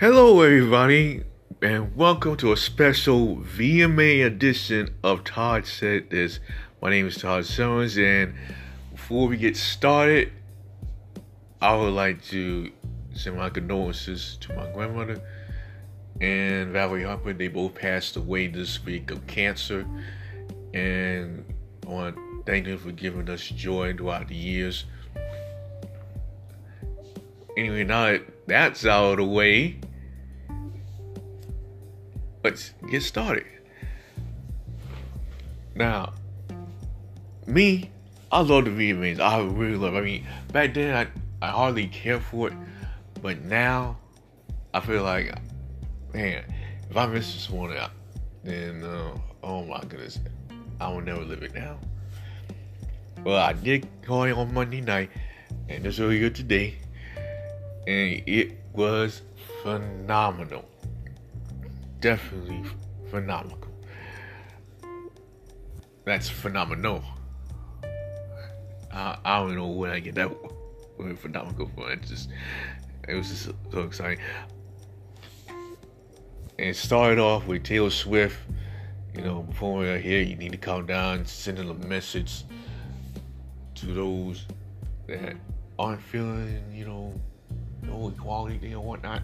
Hello, everybody, and welcome to a special VMA edition of Todd Said This. My name is Todd Simmons, and before we get started, I would like to send my condolences to my grandmother and Valerie Harper. They both passed away this week of cancer, and I want to thank them for giving us joy throughout the years. Anyway, now that that's out of the way, let's get started. Now, me, I love the VMAs. I really love. It. I mean, back then I, I hardly cared for it, but now I feel like, man, if I miss this one out, then uh, oh my goodness, I will never live it now. Well, I did call it on Monday night, and it's earlier today, and it was phenomenal. Definitely phenomenal. That's phenomenal. I, I don't know where I get that word phenomenal from. It just it was just so exciting. And it started off with Taylor Swift. You know, before we're here, you need to calm down, sending a message to those that aren't feeling, you know, no equality or whatnot.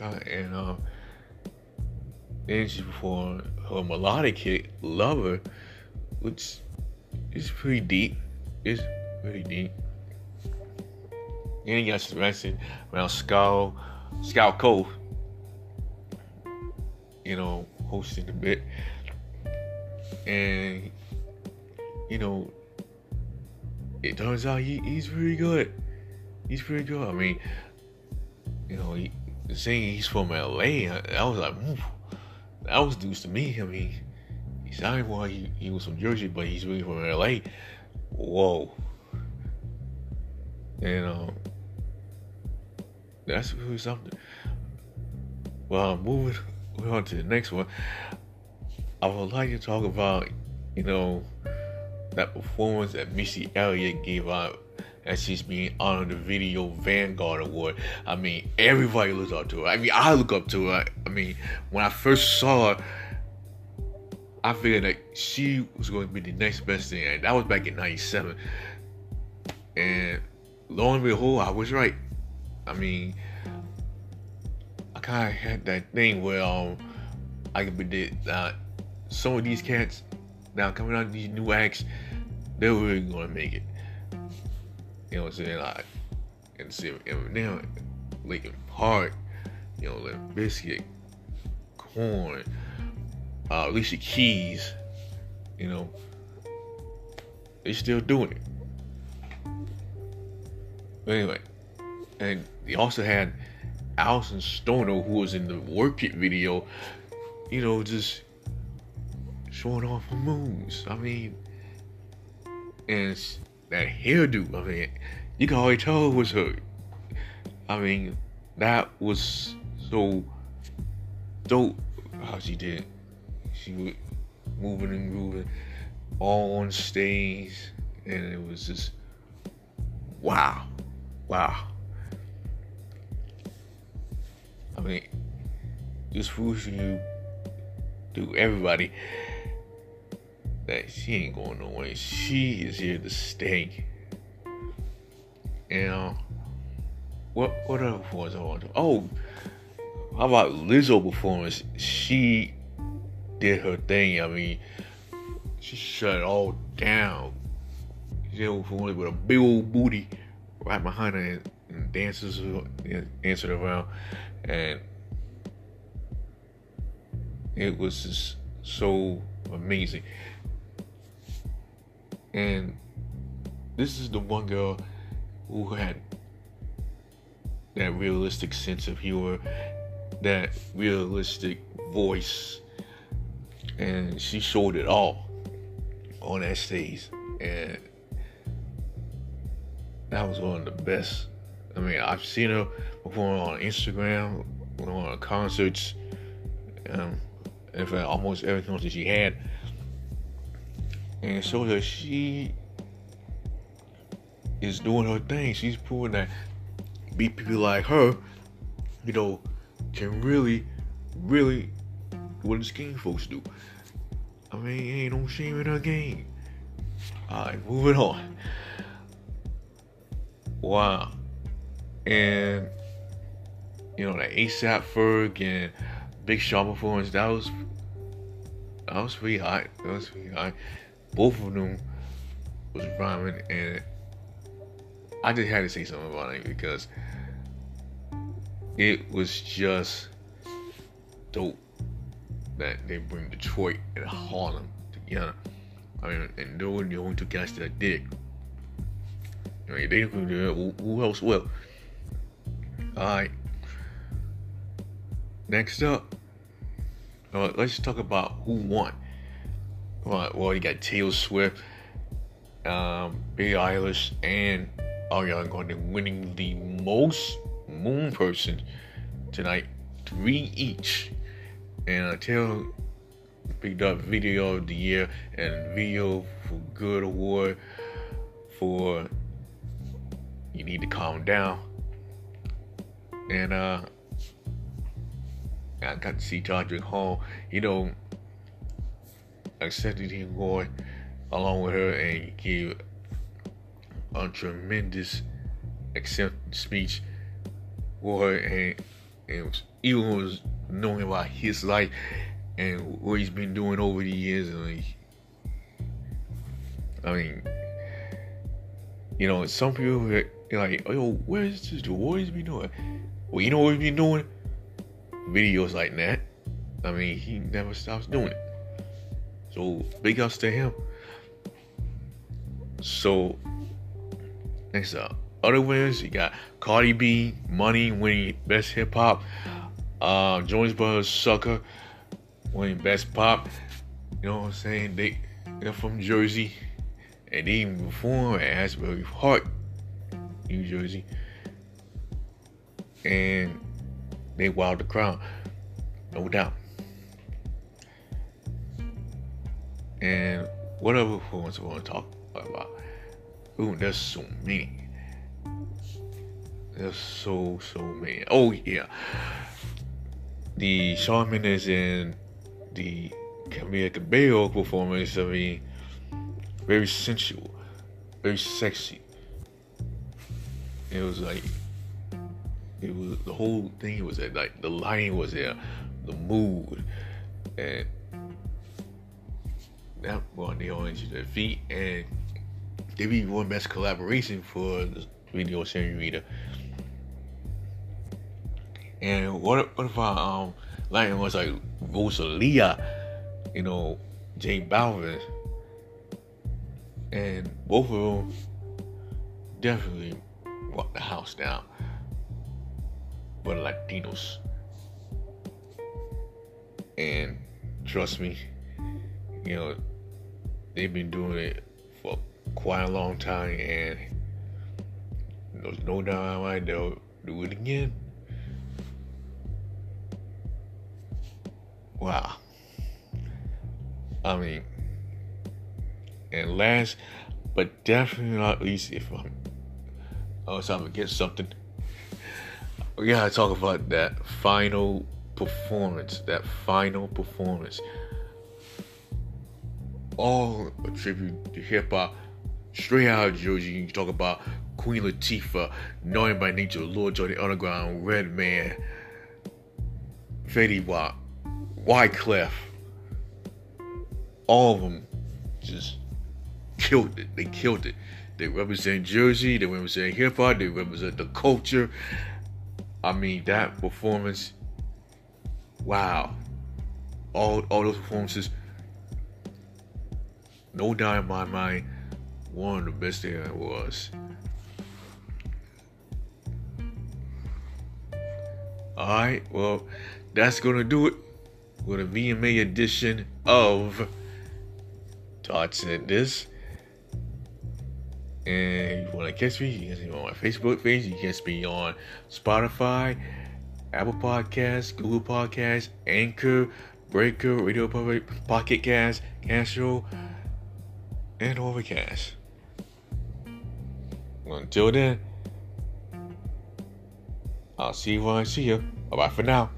And uh, then she performed her melodic hit, Lover, which is pretty deep. It's pretty deep. Then he got arrested around Scout, Scout Cove, you know, hosting the bit. And, you know, it turns out he, he's pretty good. He's pretty good. I mean, he, saying he's from LA, I, I was like, Oof. that was news to me. I mean, he sounded like he, he was from Jersey, but he's really from LA. Whoa. And um, that's really something. Well, moving on to the next one, I would like to talk about, you know, that performance that Missy Elliott gave out as she's being honored the Video Vanguard Award. I mean, everybody looks up to her. I mean, I look up to her. I mean, when I first saw her, I figured that she was going to be the next best thing. And that was back in 97. And lo and behold, I was right. I mean, I kind of had that thing where um, I could predict uh, some of these cats now coming out these new acts, they're really going to make it. You know what I'm saying? Like, and see Eminem, Linkin Park, you know, Limp Bizkit, Korn, uh, Alicia Keys, you know, they still doing it. But anyway, and they also had Alyson Stoner, who was in the Work It video, you know, just showing off her moves. I mean, and that hairdo. I mean, you can already tell it was her. I mean, that was so dope how she did. She was moving and grooving all on stage, and it was just wow, wow. I mean, just you to everybody that she ain't going nowhere. She is here to stay. And what what other performance I want to? Oh, how about Lizzo performance? She did her thing. I mean, she shut it all down. She performed with a big old booty right behind her and, and dances dancing around, and it was just so amazing. And this is the one girl who had that realistic sense of humor, that realistic voice, and she showed it all on that stage. And that was one of the best. I mean, I've seen her perform on Instagram, on concerts, um, in fact, almost every concert she had and so that she is doing her thing. She's proving that people like her you know, can really, really what the skinny folks do. I mean, ain't no shame in her game. Alright, moving on. Wow. And you know, the ASAP Ferg and Big Sean performance, that was that was pretty hot. That was pretty hot. Both of them was rhyming and I just had to say something about it because it was just dope that they bring Detroit and Harlem together. I mean, and those were the only two guys that did. I mean, they could do it. Who, else will? All right. Next up, uh, let's talk about who won. Well, well you got Taylor Swift, um, Billie Eilish, and Ariana Grande winning the most moon person tonight, three each. And uh, Taylor picked up Video of the Year and Video for Good Award for You Need to Calm Down. And uh, I got to see Todrick Hall. You know, accepted him going along with her and gave a tremendous acceptance speech for her and, and was, even was knowing about his life and what he's been doing over the years and like, I mean you know some people are like oh where is this what is he been doing well you know what he's been doing videos like that. I mean, he never stops doing it. So big ups to him. So next up, other winners you got Cardi B, Money winning Best Hip Hop, uh, Jonas Brothers Sucker winning Best Pop. You know what I'm saying? They they're from Jersey, and they even perform at Asbury Park, New Jersey, and they wowed the crowd, no doubt. And whatever performance we want to talk about, ooh, there's so many. There's so so many. Oh yeah, the Shawn Mendes and the Camila Cabello performance. I mean, very sensual, very sexy. It was like it was the whole thing was that like the lighting was there, the mood, and that brought the audience to their feet, and they be one best collaboration for the video Senorita. And what what if our um lighting was like Rosalia, you know, J Balvin, and both of them definitely brought the house down but Latinos. And trust me, you know, they've been doing it for quite a long time, and there's no doubt in my mind they'll do it again. Wow. I mean, and last but definitely not least, if I'm, oh, so I'm gonna get something we gotta talk about that final performance. That final performance. All a tribute to hip hop. Straight out of Jersey, you talk about Queen Latifah, Naughty by Nature, Lords of the Underground, Redman, Fetty Wap, Wyclef. All of them just killed it. They killed it. They represent Jersey, they represent hip hop, they represent the culture. I mean, that performance, wow. All, all those performances, no doubt in my mind, one of the best there was. Alright, well, that's gonna do it with a VMA edition of Todd Said This. And you want to catch me, you can see me on my Facebook page. You can catch me on Spotify, Apple Podcasts, Google Podcasts, Anchor, Breaker, Radio Public, Pocket Cast, Castro, and Overcast. Until then, I'll see you when I see you. Bye bye for now.